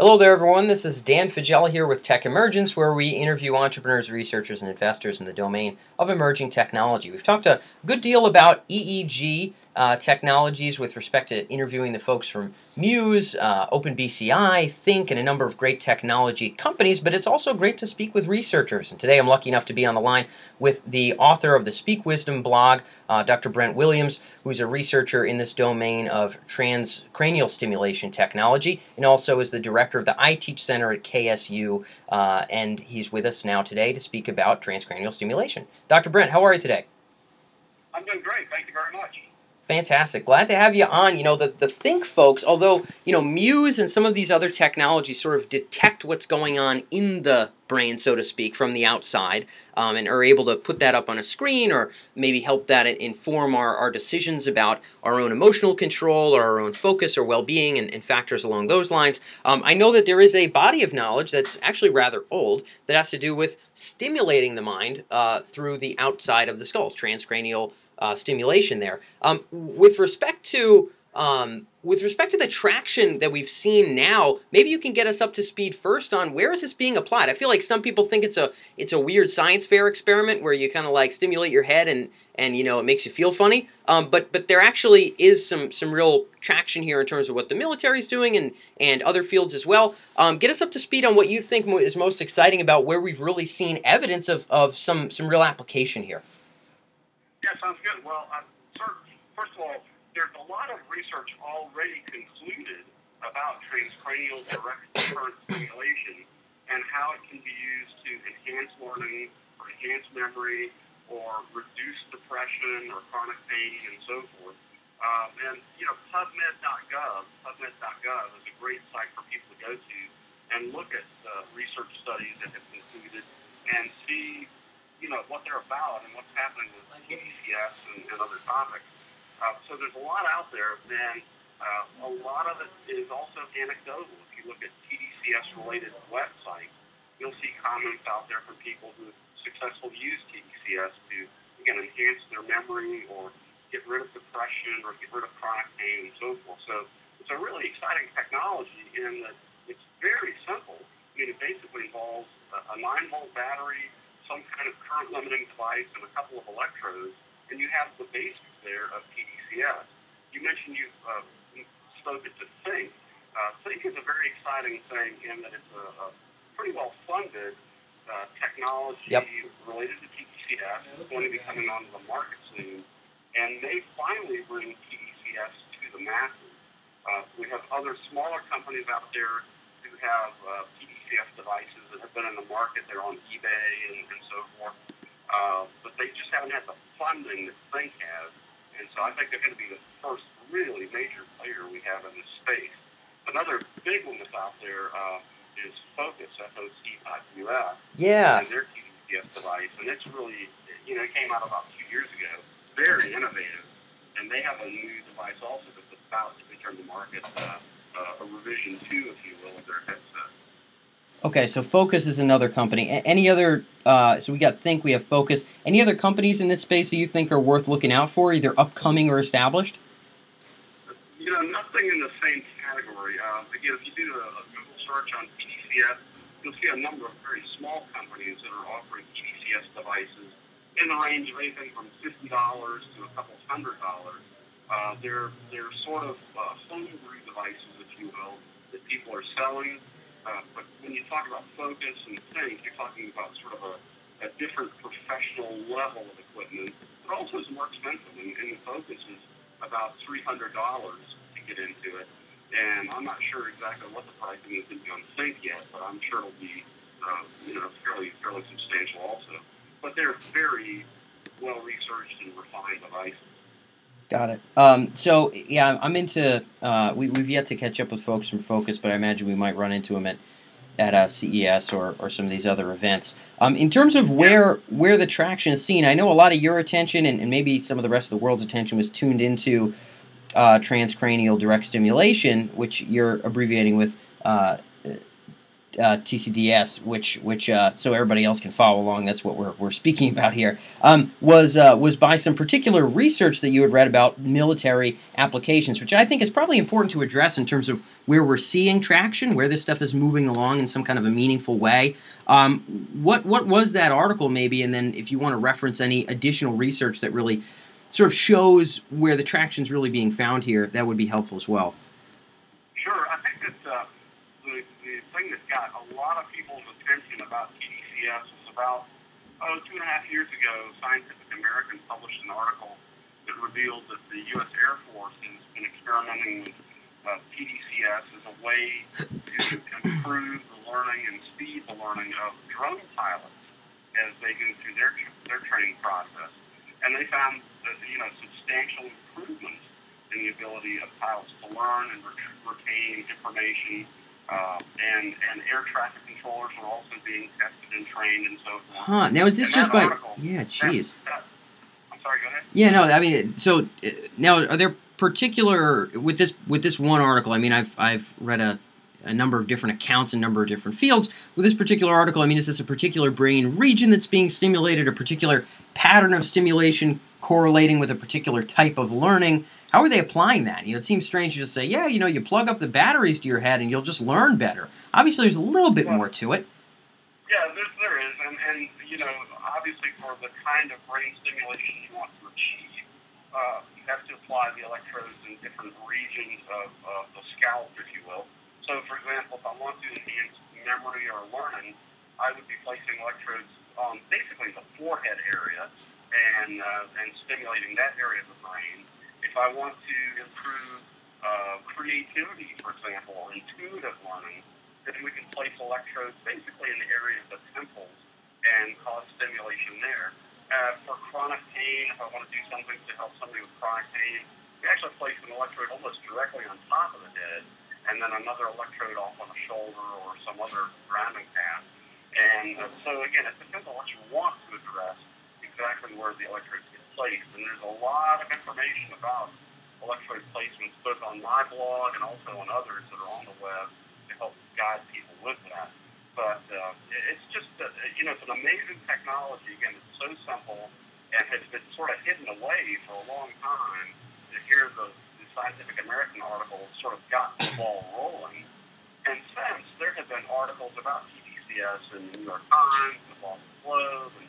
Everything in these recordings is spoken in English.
Hello there, everyone. This is Dan Faggella here with Tech Emergence, where we interview entrepreneurs, researchers, and investors in the domain of emerging technology. We've talked a good deal about EEG uh, technologies with respect to interviewing the folks from Muse, uh, OpenBCI, Thync, and a number of great technology companies, but it's also great to speak with researchers. And today I'm lucky enough to be on the line with the author of the Speak Wisdom blog, uh, Dr. Brent Williams, who's a researcher in this domain of transcranial stimulation technology, and also is the director of the iTeach Center at KSU, uh, and he's with us now today to speak about transcranial stimulation. Dr. Brent, how are you today? I'm doing great. Thank you very much. Fantastic. Glad to have you on. You know, the, the Thync folks, although, you know, Muse and some of these other technologies sort of detect what's going on in the brain, so to speak, from the outside, um, and are able to put that up on a screen or maybe help that inform our, our decisions about our own emotional control or our own focus or well being and, and, factors along those lines. Um, I know that there is a body of knowledge that's actually rather old that has to do with stimulating the mind uh, through the outside of the skull, transcranial uh, stimulation there. Um, with respect to um, with respect to the traction that we've seen now, maybe you can get us up to speed first on where is this being applied. I feel like some people think it's a it's a weird science fair experiment where you kind of like stimulate your head and and you know it makes you feel funny. Um, but but there actually is some some real traction here in terms of what the military is doing and and other fields as well. Um, get us up to speed on what you think is most exciting about where we've really seen evidence of of some some real application here. Yeah, sounds good. Well, uh, first of all, there's a lot of research already concluded about transcranial direct current stimulation and how it can be used to enhance learning or enhance memory or reduce depression or chronic pain and so forth. Um, and, you know, PubMed.gov, PubMed.gov is a great site for people to go to and look at uh, research studies that have concluded and see you know, what they're about and what's happening with TDCS and, and other topics. Uh, so there's a lot out there, and uh, a lot of it is also anecdotal. If you look at TDCS-related websites, you'll see comments out there from people who successfully use TDCS to, again, enhance their memory or get rid of depression or get rid of chronic pain and so forth. So it's a really exciting technology in that it's very simple. I mean, it basically involves a 9-volt battery, some kind of current limiting device and a couple of electrodes, and you have the basics there of TDCS. You mentioned you've uh, spoken to Thync. Uh, Thync is a very exciting thing in that it's a, a pretty well funded uh, technology yep. related to TDCS. It's going to be coming onto the market soon, and they finally bring TDCS to the masses. Uh, we have other smaller companies out there who have uh, TDCS devices that have been in the market. They're on eBay and, and so forth. Uh, but they just haven't had the funding that Thync has. And so I think they're going to be the first really major player we have in this space. Another big one that's out there uh, is Focus, F-O-C-U-S. Yeah. And their TDCS device. And it's really, you know, it came out about two years ago. Very innovative. And they have a new device also that's about to enter the market, uh, uh, a revision two, if you will, of their headset. Okay, so Focus is another company. any other? Uh, so we got Thync, we have Focus. Any other companies in this space that you think are worth looking out for, either upcoming or established? You know, nothing in the same category. Uh, again, if you do a, a Google search on TDCS, you'll see a number of very small companies that are offering TDCS devices in the range of anything from fifty dollars to a couple hundred dollars. Uh, they're they're sort of uh, homebrew devices, if you will, that people are selling uh, but when you talk about focus and think, you're talking about sort of a, a different professional level of equipment, but also is more expensive. And, and the focus is about $300 to get into it. And I'm not sure exactly what the pricing is going to be on Thync yet, but I'm sure it'll be, uh, you know, fairly fairly substantial also. But they're very well researched and refined devices. Got it. Um, so yeah, I'm into. Uh, we, we've yet to catch up with folks from Focus, but I imagine we might run into them at at uh, CES or, or some of these other events. Um, in terms of where where the traction is seen, I know a lot of your attention and, and maybe some of the rest of the world's attention was tuned into uh, transcranial direct stimulation, which you're abbreviating with uh, uh, TCDS, which which uh, so everybody else can follow along. That's what we're, we're speaking about here. Um, was uh, was by some particular research that you had read about military applications, which I think is probably important to address in terms of where we're seeing traction, where this stuff is moving along in some kind of a meaningful way. Um, what what was that article maybe, and then if you want to reference any additional research that really sort of shows where the traction is really being found here, that would be helpful as well. Sure, I think that uh, the, thing that got a lot of people's attention about TDCS was about, oh, two and a half years ago, Scientific American published an article that revealed that the U.S. Air Force has been experimenting with uh, TDCS as a way to improve the learning and speed the learning of drone pilots as they go through their their training process. And they found that, you know substantial improvements in the ability of pilots to learn and retain information. Uh, and and air traffic controllers are also being tested and trained and so forth. Huh? Now is this and just by? article, yeah, jeez. I'm sorry. Go ahead. Yeah, no. I mean, so uh, now are there particular with this with this one article? I mean, I've I've read a a number of different accounts, and number of different fields. With this particular article, I mean, is this a particular brain region that's being stimulated, a particular pattern of stimulation correlating with a particular type of learning? How are they applying that? You know, it seems strange to just say, yeah, you know, you plug up the batteries to your head and you'll just learn better. Obviously, there's a little bit well, more to it. Yeah, there, there is, and, and you know, obviously for the kind of brain stimulation you want to achieve, uh, you have to apply the electrodes in different regions of, of the scalp, if you will. So, for example, if I want to enhance memory or learning, I would be placing electrodes on basically the forehead area and uh, and stimulating that area of the brain if I want to improve uh, creativity, for example, intuitive learning, then we can place electrodes basically in the area of the temples and cause stimulation there. Uh, for chronic pain, if I want to do something to help somebody with chronic pain, we actually place an electrode almost directly on top of the head, and then another electrode off on the shoulder or some other grounding path. And uh, so again, it depends on what you want to address exactly where the electrodes get placed. And there's a lot of information about electrode placements, both on my blog and also on others that are on the web to help guide people with that. But uh, it's just, uh, you know, it's an amazing technology. Again, it's so simple and has been sort of hidden away for a long time. To hear the, the Scientific American article sort of got the ball rolling. And since there have been articles about TDCS in the New York Times, the Boston Globe, and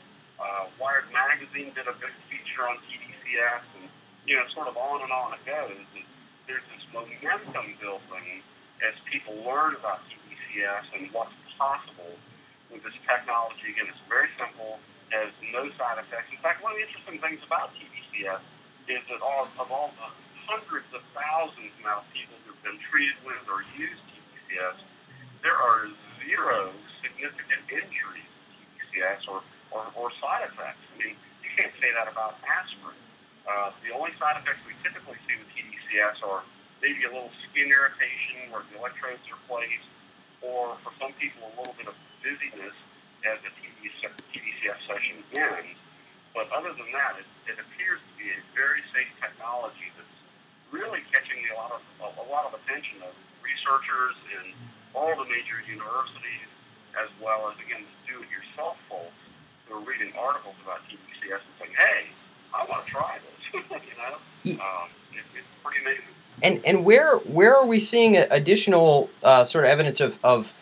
uh, Wired Magazine did a big feature on TDCS, and you know, sort of on and on it goes. And there's this momentum building as people learn about TDCS and what's possible with this technology. Again, it's very simple, has no side effects. In fact, one of the interesting things about TDCS is that all of all the hundreds of thousands now of people who've been treated with or used TDCS, there are zero significant injuries to TDCS or or, or side effects. I mean, you can't say that about aspirin. Uh, the only side effects we typically see with TDCS are maybe a little skin irritation where the electrodes are placed, or for some people, a little bit of dizziness as the TDCS session ends. But other than that, it, it appears to be a very safe technology that's really catching a lot of a, a lot of attention of researchers in all the major universities, as well as again the do-it-yourself folks were reading articles about TDCS and saying, "Hey, I want to try this." you know, um, it, it's pretty amazing. And and where where are we seeing additional uh, sort of evidence of, of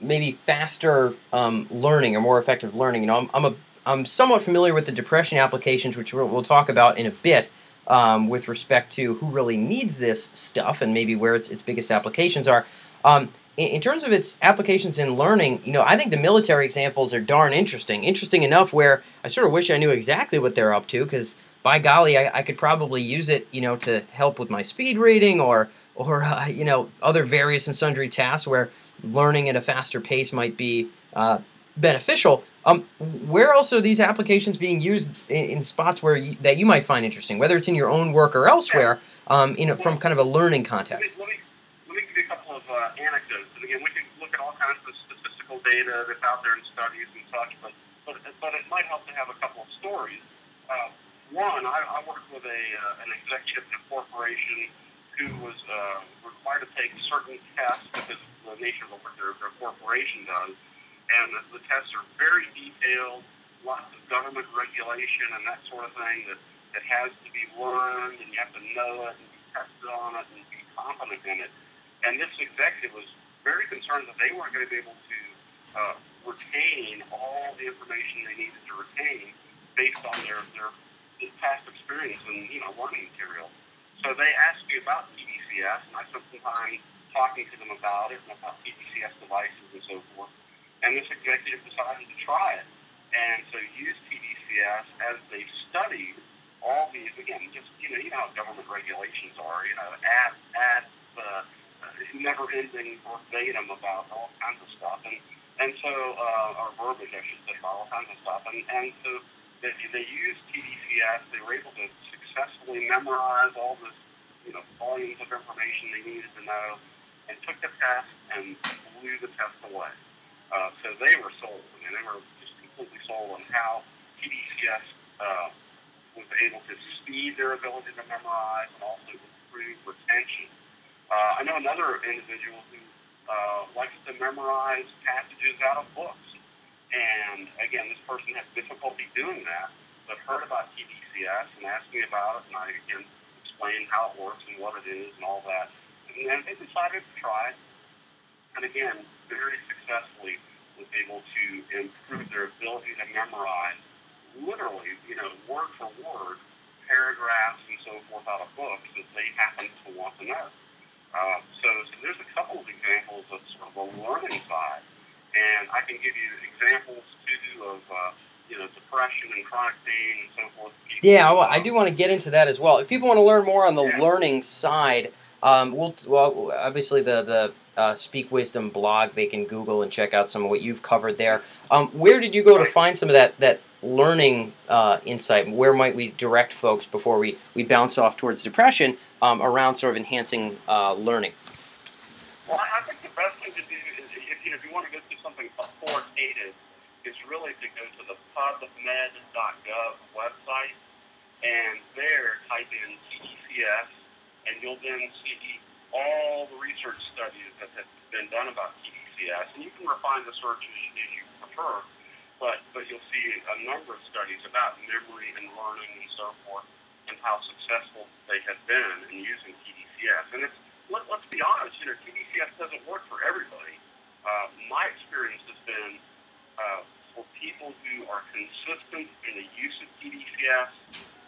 maybe faster um, learning or more effective learning? You know, I'm, I'm a I'm somewhat familiar with the depression applications, which we'll, we'll talk about in a bit. Um, with respect to who really needs this stuff and maybe where its, its biggest applications are. Um, in, terms of its applications in learning, you know, I think the military examples are darn interesting. Interesting enough where I sort of wish I knew exactly what they're up to because by golly, I, I, could probably use it, you know, to help with my speed reading or or uh, you know other various and sundry tasks where learning at a faster pace might be uh, beneficial. Um, where else are these applications being used in, in spots where you, that you might find interesting, whether it's in your own work or elsewhere, um, in a, from kind of a learning context? Let me, let me give you a couple of uh, anecdotes And again, we can look at all kinds of statistical data that's out there in studies and such, but but, but it might help to have a couple of stories. Uh, one, I, I worked with a uh, an executive in a corporation who was uh, required to take certain tests because the nature of what their, their corporation does. And the, the tests are very detailed, lots of government regulation and that sort of thing that, that has to be learned and you have to know it and be tested on it and be competent in it. And this executive was very concerned that they weren't going to be able to uh, retain all the information they needed to retain based on their, their past experience and you know learning material. So they asked me about TDCS, and I spent some time talking to them about it and about TDCS devices and so forth. And this executive decided to try it, and so used TDCS as they studied all these again, just you know, you know how government regulations are, you know, at at uh, never-ending verbatim about all kinds of stuff, and and so uh, or verbiage, I should say, about all kinds of stuff, and and so they, they used TDCS. They were able to successfully memorize all this, you know, volumes of information they needed to know, and took the test and blew the test away. Uh, so they were sold. I mean, they were just completely sold on how TDCS uh, was able to speed their ability to memorize and also improve retention. Uh, I know another individual who uh, likes to memorize passages out of books. And again, this person has difficulty doing that, but heard about TDCS and asked me about it, and I again explained how it works and what it is and all that. And then they decided to try and again, very successfully was able to improve their ability to memorize literally, you know, word for word, paragraphs and so forth out of books that they happen to want to know. Uh, so, so there's a couple of examples of sort of the learning side, and I can give you examples too of uh, you know depression and chronic pain and so forth. People, yeah, well, I do want to get into that as well. If people want to learn more on the yeah. learning side, um, we'll well obviously the the uh, Speak Wisdom blog they can Google and check out some of what you've covered there. Um, where did you go to find some of that that learning uh, insight? Where might we direct folks before we, we bounce off towards depression um, around sort of enhancing uh, learning? Well, I think the best thing to do is if you, if you want to go through something authoritative, is really to go to the pubmed.gov website and there type in TDCS, and you'll then see all the research studies that have been done about TDCS, and you can refine the search as, as you prefer but but you'll see a number of studies about memory and learning and so forth, and how successful they have been in using TDCS. And it's let, let's be honest, you know, TDCS doesn't work for everybody. Uh, my experience has been uh, for people who are consistent in the use of TDCS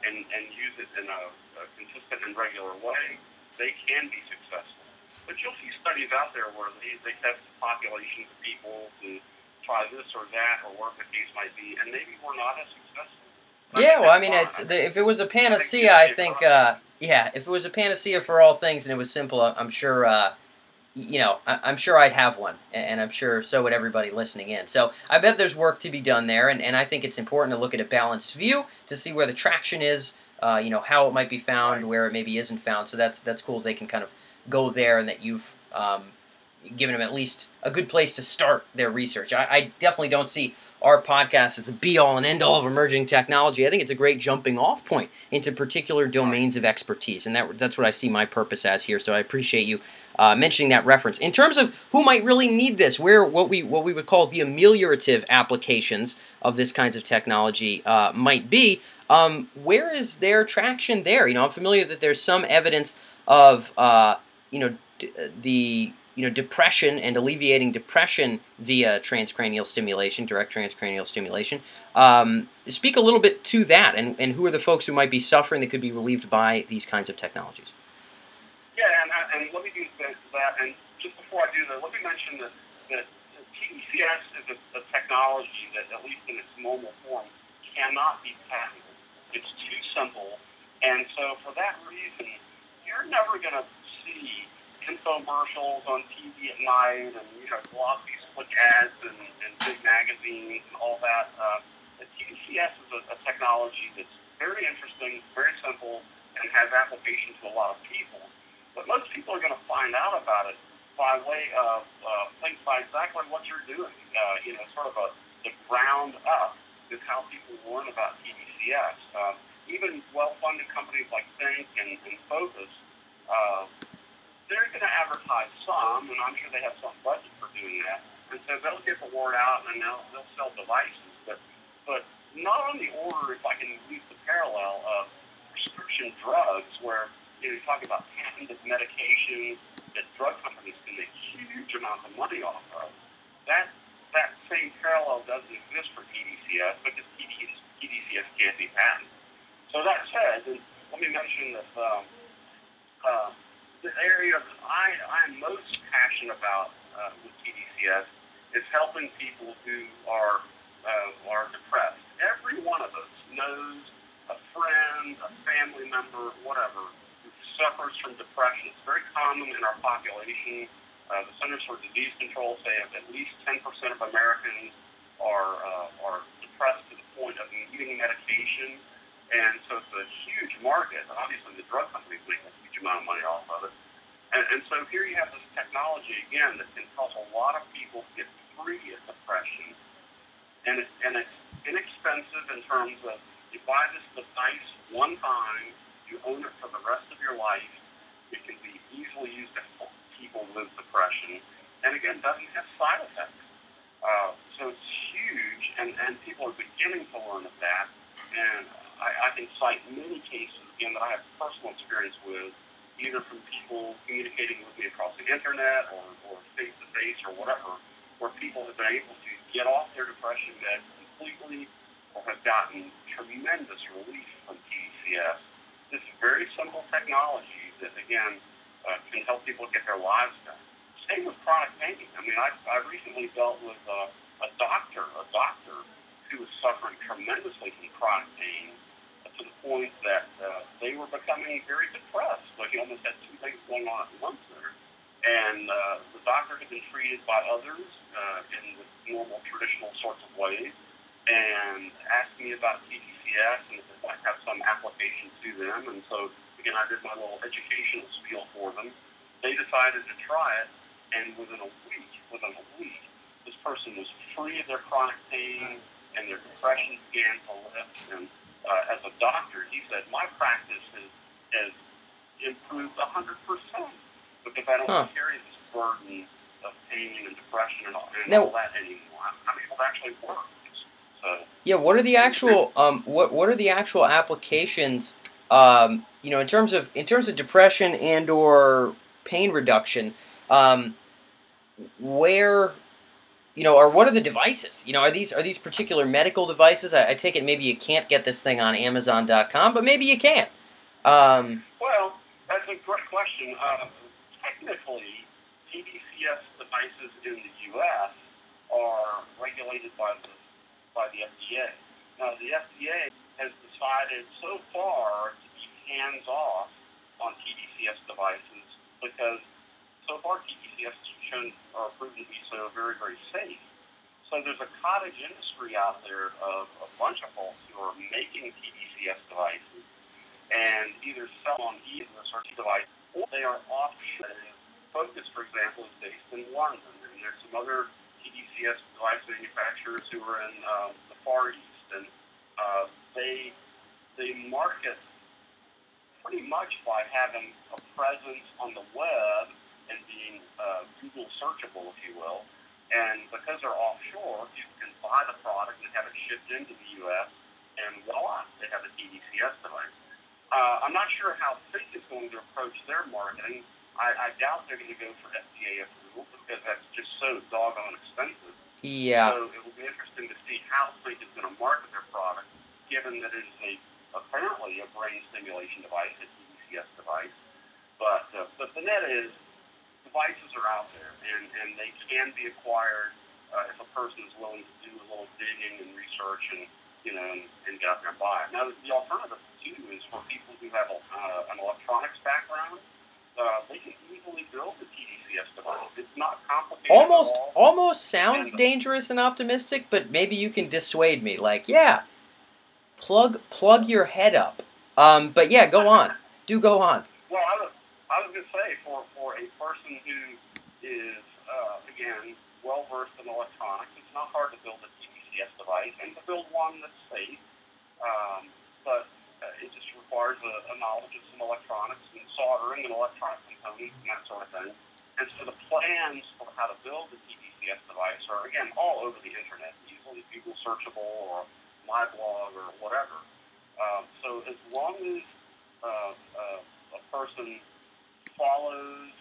and, and use it in a, a consistent and regular way, they can be successful. But you'll see studies out there where they, they test populations of people to try this or that or whatever the case might be, and maybe we're not as successful. Yeah, well, I mean, it's, the, if it was a panacea, I think, uh, yeah, if it was a panacea for all things and it was simple, I'm sure, uh, you know, I, am sure I'd have one, and I'm sure so would everybody listening in. So I bet there's work to be done there, and, and I think it's important to look at a balanced view to see where the traction is, uh, you know, how it might be found, where it maybe isn't found. So that's that's cool. They can kind of go there, and that you've um, giving them at least a good place to start their research. I, I definitely don't see our podcast is the be all and end all of emerging technology. I think it's a great jumping off point into particular domains of expertise, and that, that's what I see my purpose as here. So I appreciate you uh, mentioning that reference. In terms of who might really need this, where what we what we would call the ameliorative applications of this kinds of technology uh, might be, um, where is their traction there? You know, I'm familiar that there's some evidence of uh, you know d- the you know, depression and alleviating depression via transcranial stimulation, direct transcranial stimulation. Um, speak a little bit to that, and, and who are the folks who might be suffering that could be relieved by these kinds of technologies? Yeah, and, uh, and let me do that. And just before I do that, let me mention that, that TDCS is a, a technology that, at least in its normal form, cannot be patented. It's too simple, and so for that reason, you're never going to see infomercials on TV at night and, you know, glossy split ads and, and big magazines and all that. Uh, TDCS is a, a technology that's very interesting, very simple, and has application to a lot of people. But most people are going to find out about it by way of uh, things by exactly what you're doing. Uh, you know, sort of a the ground up is how people learn about TDCS. Uh, even well-funded companies like Thync and, and Focus uh, they're going to advertise some, and I'm sure they have some budget for doing that. And so they'll get the word out, and they'll they'll sell devices. But but not on the order, if I can use the parallel of prescription drugs, where you know you talk about patented medications that drug companies can make huge amounts of money off of. That that same parallel doesn't exist for TDCS because TDCS can't be patented. So that said, and let me mention that um, uh, the area I, I'm most passionate about uh, with TDCS is helping people who are uh, are depressed. Every one of us knows a friend, a family member, whatever, who suffers from depression. It's very common in our population. Uh, the Centers for Disease Control say that at least 10% of Americans are uh, are depressed to the point of needing medication, and so it's a huge market. Obviously, the drug companies make a huge amount of money off of it. And, and so here you have this technology again that can help a lot of people get free of depression, and it, and it's inexpensive in terms of you buy this device one time, you own it for the rest of your life. It can be easily used to help people with depression, and again, doesn't have side effects. Uh, so it's huge, and, and people are beginning to learn of that. And I, I can cite many cases, again, that I have personal experience with, either from people communicating with me across the internet or, or face-to-face or whatever, where people have been able to get off their depression meds completely or have gotten tremendous relief from TDCS. This is very simple technology that, again, uh, can help people get their lives back. Same with chronic pain. I mean, I, I recently dealt with uh, a doctor, a doctor who was suffering tremendously from chronic pain to the point that uh, they were becoming very depressed. Like he almost had two things going on at once there. And uh, the doctor had been treated by others uh, in the normal, traditional sorts of ways, and asked me about TDCS and if it might have some application to them. And so and I did my little educational spiel for them. They decided to try it, and within a week, within a week, this person was free of their chronic pain, and their depression began to lift. And uh, as a doctor, he said, my practice has, has improved 100% because I don't huh. carry this burden of pain and depression and all, and now, all that anymore. I'm, able to actually work. So, yeah, what are the actual um, what what are the actual applications um, you know, in terms of in terms of depression and or pain reduction, um, where you know, or what are the devices? You know, are these are these particular medical devices? I, I take it maybe you can't get this thing on Amazon.com, but maybe you can. Um, well, that's a great question. Uh, technically, TDCS devices in the U.S. are regulated by the by the FDA. Now, the FDA has decided so far to be hands off on TDCS devices because so far TDCS has shown are proven to be so very, very safe. So there's a cottage industry out there of a bunch of folks who are making TDCS devices and either sell on either or device or they are offshore. Focus, for example, is based in London, and there's some other TDCS device manufacturers who are in um, the Far East, and uh, they they market pretty much by having a presence on the web and being uh, Google searchable, if you will. And because they're offshore, you can buy the product and have it shipped into the U.S. And voila, they have a TDCS device. Uh, I'm not sure how Thync is going to approach their marketing. I, I doubt they're going to go for FDA approval because that's just so doggone expensive. Yeah. So it will be interesting to see how Thync is going to market their product given that it is a apparently a brain stimulation device, a TDCS device. But uh, but the net is devices are out there and, and they can be acquired uh, if a person is willing to do a little digging and research and you know and, and get out there and buy it. Now the alternative too is for people who have a, uh, an electronics background. Uh, they can easily build the TDCS device. It's not complicated. Almost, almost sounds and, dangerous and optimistic, but maybe you can dissuade me. Like, yeah, plug plug your head up. Um, but yeah, go on. Do go on. Well, I was I was gonna say for for a person who is uh, again well versed in electronics, it's not hard to build a TDCS device and to build one that's safe. Um, but uh, it just requires a, a knowledge of some electronics and soldering and electronic components and that sort of thing. And so the plans for how to build the TDCS device are, again, all over the internet, easily Google searchable or my blog or whatever. Um, so as long as uh, uh, a person follows,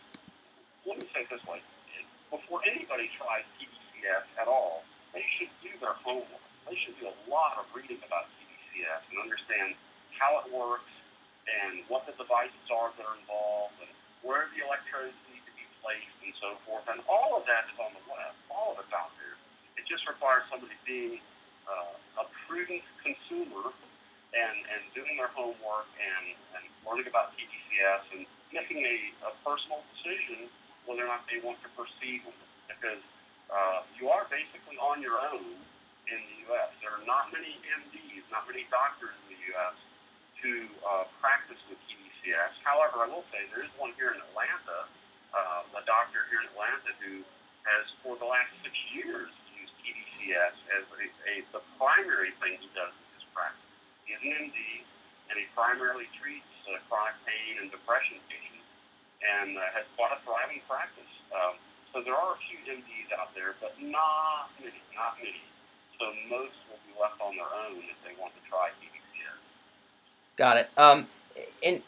let me say it this way, before anybody tries TDCS at all, they should do their homework. They should do a lot of reading about TDCS and understand how it works and what the devices are that are involved and where the electrodes need to be placed and so forth. And all of that is on the web. All of it's out there. It just requires somebody being uh, a prudent consumer and, and doing their homework and, and learning about TDCS and making a, a personal decision whether or not they want to proceed with it. Because uh, you are basically on your own in the U.S. There are not many MDs, not many doctors in the U.S. to uh, practice with TDCS. However, I will say there is one here in Atlanta, uh, a doctor here in Atlanta who has, for the last six years, used TDCS as a, a, the primary thing he does in his practice. He is an MD, and he primarily treats uh, chronic pain and depression patients, and uh, has quite a thriving practice. Um, so there are a few MDs out there, but not many, not many. So most will be left on their own if they want to try TDCS. Got it. Um, and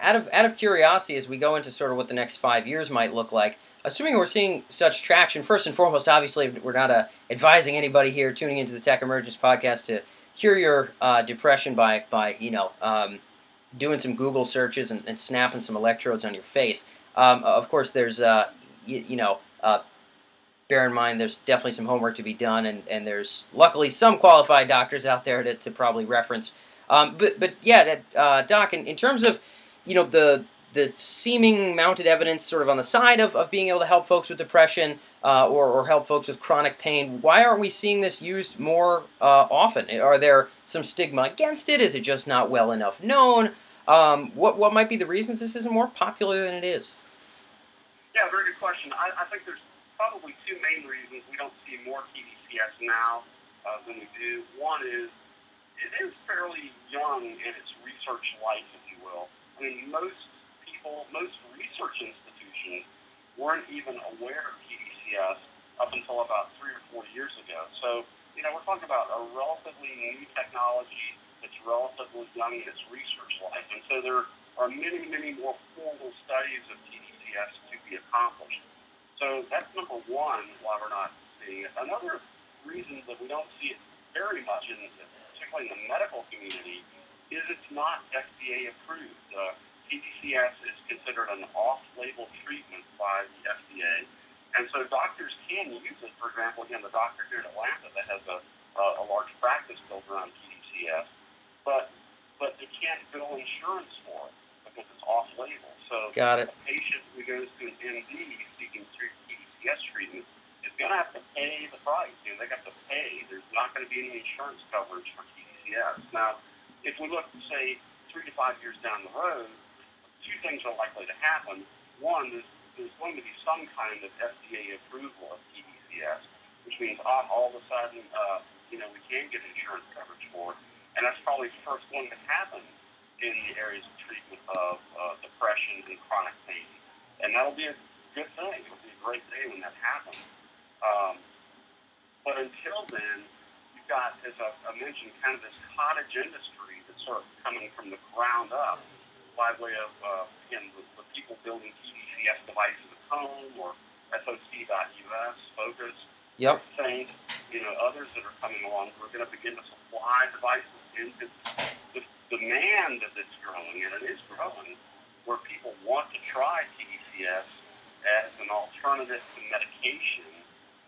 out of out of curiosity, as we go into sort of what the next five years might look like, assuming we're seeing such traction, first and foremost, obviously, we're not uh, advising anybody here tuning into the Tech Emergence podcast to cure your uh, depression by by you know um, doing some Google searches and, and, snapping some electrodes on your face. Um, of course, there's uh, you, you, know. Uh, bear in mind, there's definitely some homework to be done, and, and there's luckily some qualified doctors out there to, to probably reference um, but but yeah, uh, Doc, in, in terms of you know the the seeming mounted evidence sort of on the side of, of being able to help folks with depression uh, or, or help folks with chronic pain, why aren't we seeing this used more uh, often? Are there some stigma against it? Is it just not well enough known? Um, what, what might be the reasons this isn't more popular than it is? Yeah, very good question. I, I think there's probably two main reasons we don't see more TDCS now uh, than we do. One is it is fairly young in its research life, if you will. I mean, most people, most research institutions weren't even aware of TDCS up until about three or four years ago. So, you know, we're talking about a relatively new technology that's relatively young in its research life. And so there are many, many more formal studies of TDCS to be accomplished. So that's number one why we're not seeing it. Another reason that we don't see it very much in particularly in the medical community, is it's not FDA approved. Uh, TDCS is considered an off-label treatment by the FDA, and so doctors can use it. For example, again, the doctor here in Atlanta that has a, a, a large practice built around TDCS, but but they can't bill insurance for it because it's off-label. So Got it. a patient who goes to an MD seeking TDCS treatment is going to have to pay the price. You know, they have to pay. There's not going to be any insurance coverage for yes. Now, if we look, say, three to five years down the road, two things are likely to happen. One is there's going to be some kind of FDA approval of TDCS, which means ah, all of a sudden, uh, you know, we can get insurance coverage for it. And that's probably the first going to happen in the areas of treatment of uh, depression and chronic pain. And that'll be a good thing. It'll be a great day when that happens. Um, but until then, you've got, as I, I mentioned, kind of this cottage industry that's sort of coming from the ground up by way of, uh, again, the, the people building TDCS devices at home or SOC.US, Focus, yep. Thync, you know, others that are coming along who are going to begin to supply devices into the demand that's growing, and it is growing, where people want to try TDCS as an alternative to medication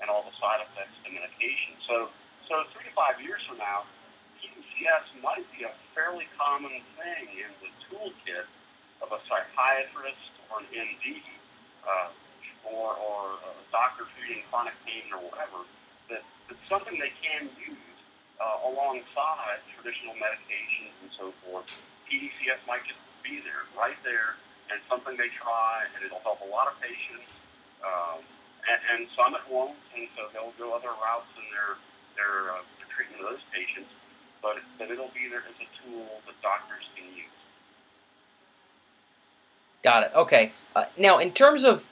and all the side effects to medication. So so three to five years from now, TDCS might be a fairly common thing in the toolkit of a psychiatrist or an MD uh, or, or a doctor treating chronic pain or whatever. That it's something they can use uh, alongside traditional medications and so forth. TDCS might just be there, right there, and something they try, and it'll help a lot of patients. Um, and, and some it won't, and so they'll go other routes in their their, uh, treatment of those patients, but, but it'll be there as a tool that doctors can use. Got it. Okay. Uh, now, in terms of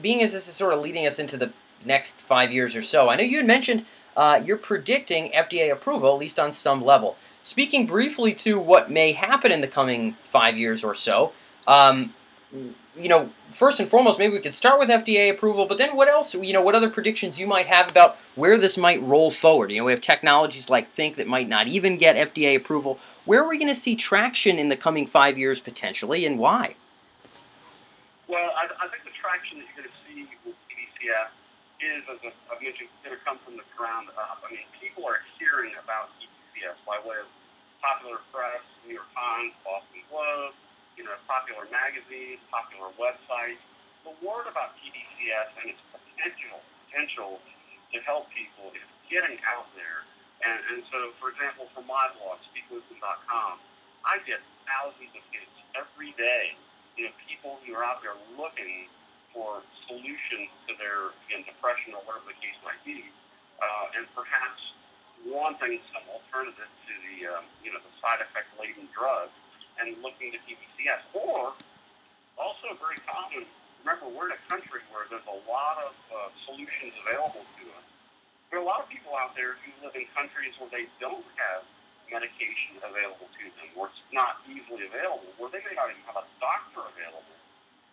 being as this is sort of leading us into the next five years or so, I know you had mentioned uh, you're predicting FDA approval, at least on some level. Speaking briefly to what may happen in the coming five years or so, um, you know, first and foremost, maybe we could start with FDA approval, but then what else, you know, what other predictions you might have about where this might roll forward? You know, we have technologies like Thync that might not even get FDA approval. Where are we going to see traction in the coming five years potentially, and why? Well, I, I think the traction that you're going to see with TDCS is, as I've mentioned, going to come from the ground up. I mean, people are hearing about TDCS by way of popular press, New York Times, Boston know, popular magazines, popular websites. The word about TDCS and its potential potential to help people is getting out there. And, and so, for example, for my blog, speakwisdom.com, I get thousands of hits every day. You know, people who are out there looking for solutions to their again, depression or whatever the case might be, uh, and perhaps wanting some alternative to the um, you know the side effect laden drugs and looking to TDCS. Or also very common, remember we're in a country where there's a lot of uh, solutions available to us. There are a lot of people out there who live in countries where they don't have medication available to them, where it's not easily available, where they may not even have a doctor available.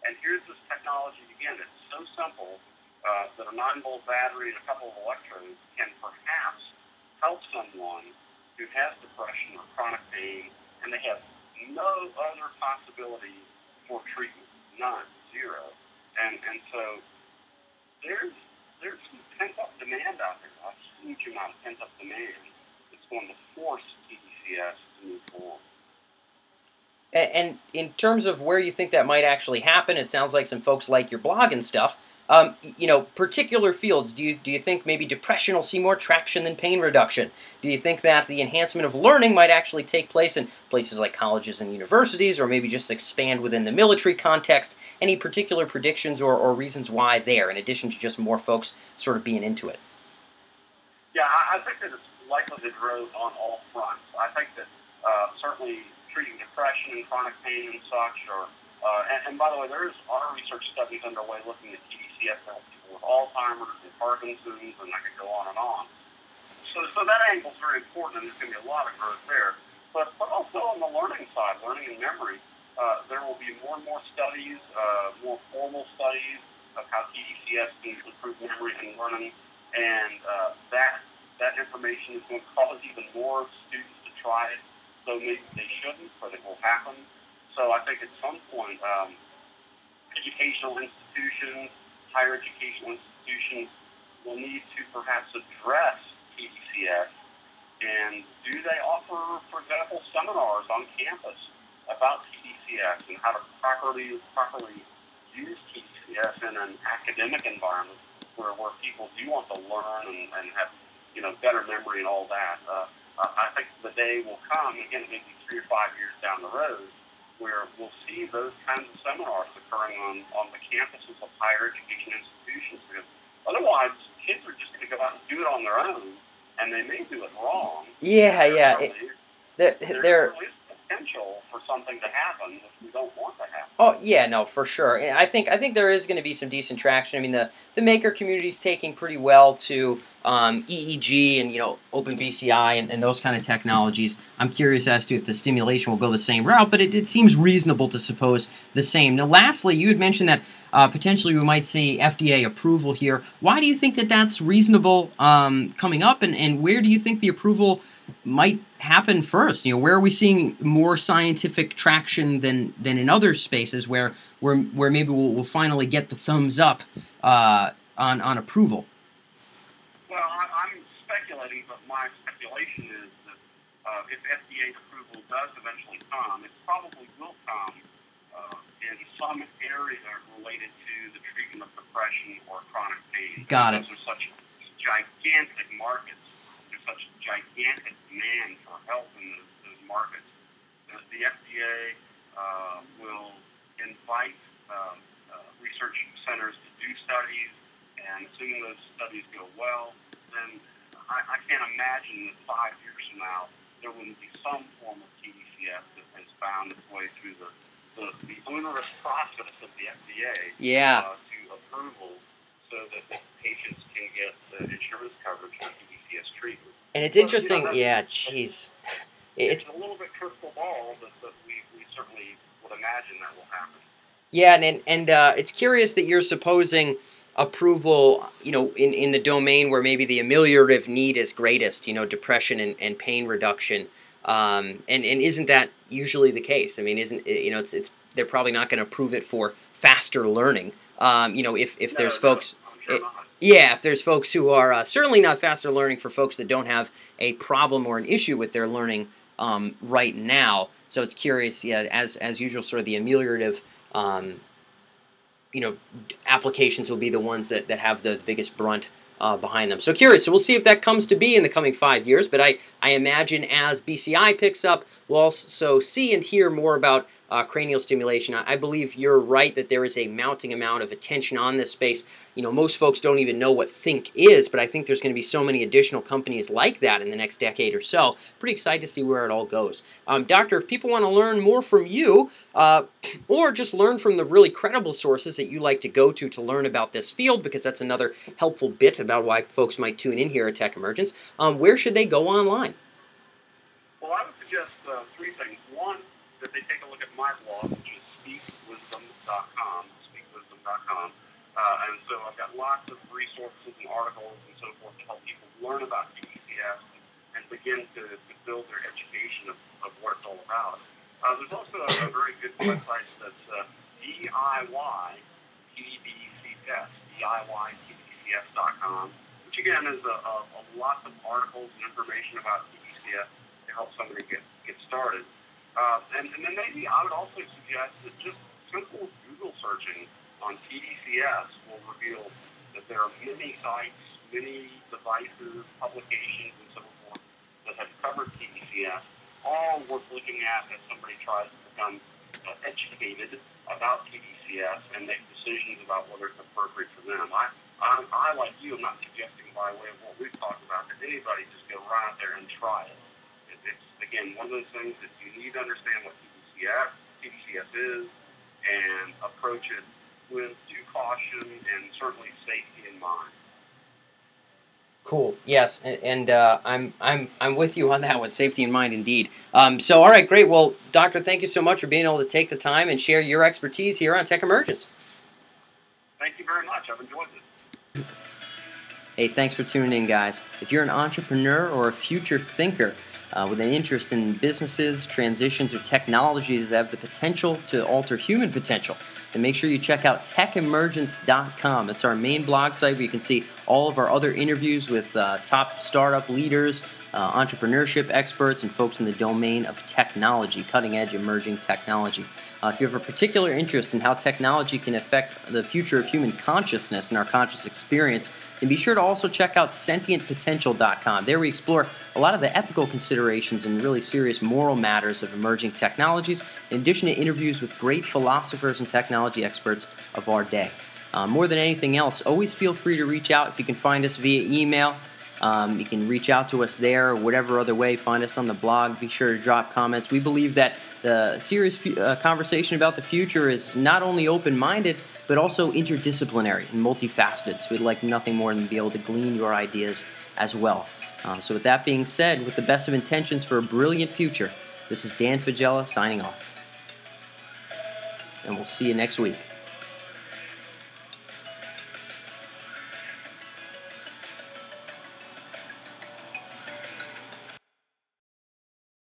And here's this technology again that's so simple uh, that a 9 volt battery and a couple of electrodes can perhaps help someone who has depression or chronic pain and they have no other possibility for treatment, none, zero. And and so there's there's some pent up demand out there, a huge amount of pent up demand that's going to force TDCS to move forward. And in terms of where you think that might actually happen, it sounds like some folks like your blog and stuff. Um, you know, particular fields. Do you do you think maybe depression will see more traction than pain reduction? Do you think that the enhancement of learning might actually take place in places like colleges and universities, or maybe just expand within the military context? Any particular predictions or, or reasons why there, in addition to just more folks sort of being into it? Yeah, I, I think that it's likely to grow on all fronts. I think that uh, certainly treating depression and chronic pain and such, or uh, and, and by the way, there is our research studies underway looking at help people with Alzheimer's and Parkinson's, and I could go on and on. So, so that angle is very important, and there's going to be a lot of growth there. But, but also on the learning side, learning and memory, uh, there will be more and more studies, uh, more formal studies of how TDCS can improve memory and learning, and uh, that that information is going to cause even more students to try it. So maybe they shouldn't, but it will happen. So I think at some point, um, educational institutions, higher educational institutions will need to perhaps address TDCS. And do they offer, for example, seminars on campus about TDCS and how to properly properly use TDCS in an academic environment where, where people do want to learn and, and have you know better memory and all that. Uh, I think the day will come again, maybe three or five years down the road, where we'll see those kinds of seminars occurring on, on the campuses of higher education institutions. Because otherwise, kids are just going to go out and do it on their own, and they may do it wrong. Yeah, yeah. It, there, there, there is potential for something to happen if we don't want to happen. Oh yeah, no, for sure. I think I think there is going to be some decent traction. I mean, the the maker community is taking pretty well to um, EEG and you know OpenBCI and, and those kind of technologies. I'm curious as to if the stimulation will go the same route, but it, it seems reasonable to suppose the same. Now, lastly, you had mentioned that uh, potentially we might see FDA approval here. Why do you think that that's reasonable um, coming up, and, and where do you think the approval might happen first? You know, where are we seeing more scientific traction than than in other spaces where where where maybe we'll, we'll finally get the thumbs up uh, on on approval? Well, I, am speculating, but my speculation is that uh, if FDA approval does eventually come, it probably will come uh, in some area related to the treatment of depression or chronic pain. Got it. Those are such gigantic markets gigantic demand for help in those, those markets that the FDA uh, will invite um, uh, research centers to do studies, and assuming those studies go well, then I, I can't imagine that five years from now there wouldn't be some form of TDCS that has found its way through the the, the onerous process of the FDA Yeah. uh, to approval so that patients can get the insurance coverage for And it's interesting. yeah, Yeah, jeez. It's It's a little bit crystal ball, but, but we, we certainly would imagine that will happen. Yeah, and and, and uh, it's curious that you're supposing approval, you know, in, in the domain where maybe the ameliorative need is greatest, you know, depression and, and pain reduction. Um, and, and isn't that usually the case? I mean, isn't you know, it's it's they're probably not going to approve it for faster learning. Um, you know, if if No, there's no, folks, sure it-. Yeah, if there's folks who are uh, certainly not faster learning for folks that don't have a problem or an issue with their learning um, right now. So it's curious, yeah, as as usual, sort of the ameliorative, um, you know, applications will be the ones that, that have the biggest brunt uh, behind them. So curious. So we'll see if that comes to be in the coming five years. But I I imagine as BCI picks up, we'll also see and hear more about uh, cranial stimulation. I, I believe you're right that there is a mounting amount of attention on this space. You know, most folks don't even know what Thync is, but I think there's going to be so many additional companies like that in the next decade or so. Pretty excited to see where it all goes. Um, doctor, if people want to learn more from you, uh, or just learn from the really credible sources that you like to go to to learn about this field, because that's another helpful bit about why folks might tune in here at Tech Emergence, um, where should they go online? Well, I would suggest uh, three things. One, that they take a my blog, which is speakwisdom.com, speakwisdom.com. Uh, and so I've got lots of resources and articles and so forth to help people learn about TDCS and begin to, to build their education of, of what it's all about. Uh, there's also a, a very good website that's uh, DIY DIYTDCS.com, which again is a, a, a lots of articles and information about TDCS to help somebody get, get started. Uh, and, and then maybe I would also suggest that just simple Google searching on TDCS will reveal that there are many sites, many devices, publications, and so forth that have covered TDCS, all worth looking at as somebody tries to become uh, educated about TDCS and make decisions about whether it's appropriate for them. I, I, I, like you, I'm not suggesting by way of what we've talked about that anybody just go run out there and try it. Again, one of those things that you need to understand what TDCS, TDCS is and approach it with due caution and certainly safety in mind. Cool. Yes, and, and uh, I'm I'm I'm with you on that one. Safety in mind, indeed. Um, so, all right, great. Well, doctor, thank you so much for being able to take the time and share your expertise here on Tech Emergence. Thank you very much. I've enjoyed this. Hey, thanks for tuning in, guys. If you're an entrepreneur or a future thinker uh, with an interest in businesses, transitions, or technologies that have the potential to alter human potential, then make sure you check out techemergence.com. It's our main blog site where you can see all of our other interviews with uh, top startup leaders, uh, entrepreneurship experts, and folks in the domain of technology, cutting edge emerging technology. Uh, if you have a particular interest in how technology can affect the future of human consciousness and our conscious experience, then be sure to also check out sentientpotential.com. There we explore a lot of the ethical considerations and really serious moral matters of emerging technologies, in addition to interviews with great philosophers and technology experts of our day. Uh, more than anything else, always feel free to reach out if you can find us via email. Um, you can reach out to us there or whatever other way. Find us on the blog. Be sure to drop comments. We believe that the serious uh, conversation about the future is not only open minded, but also interdisciplinary and multifaceted. So we'd like nothing more than to be able to glean your ideas as well. Um, so, with that being said, with the best of intentions for a brilliant future, this is Dan Faggella signing off. And we'll see you next week.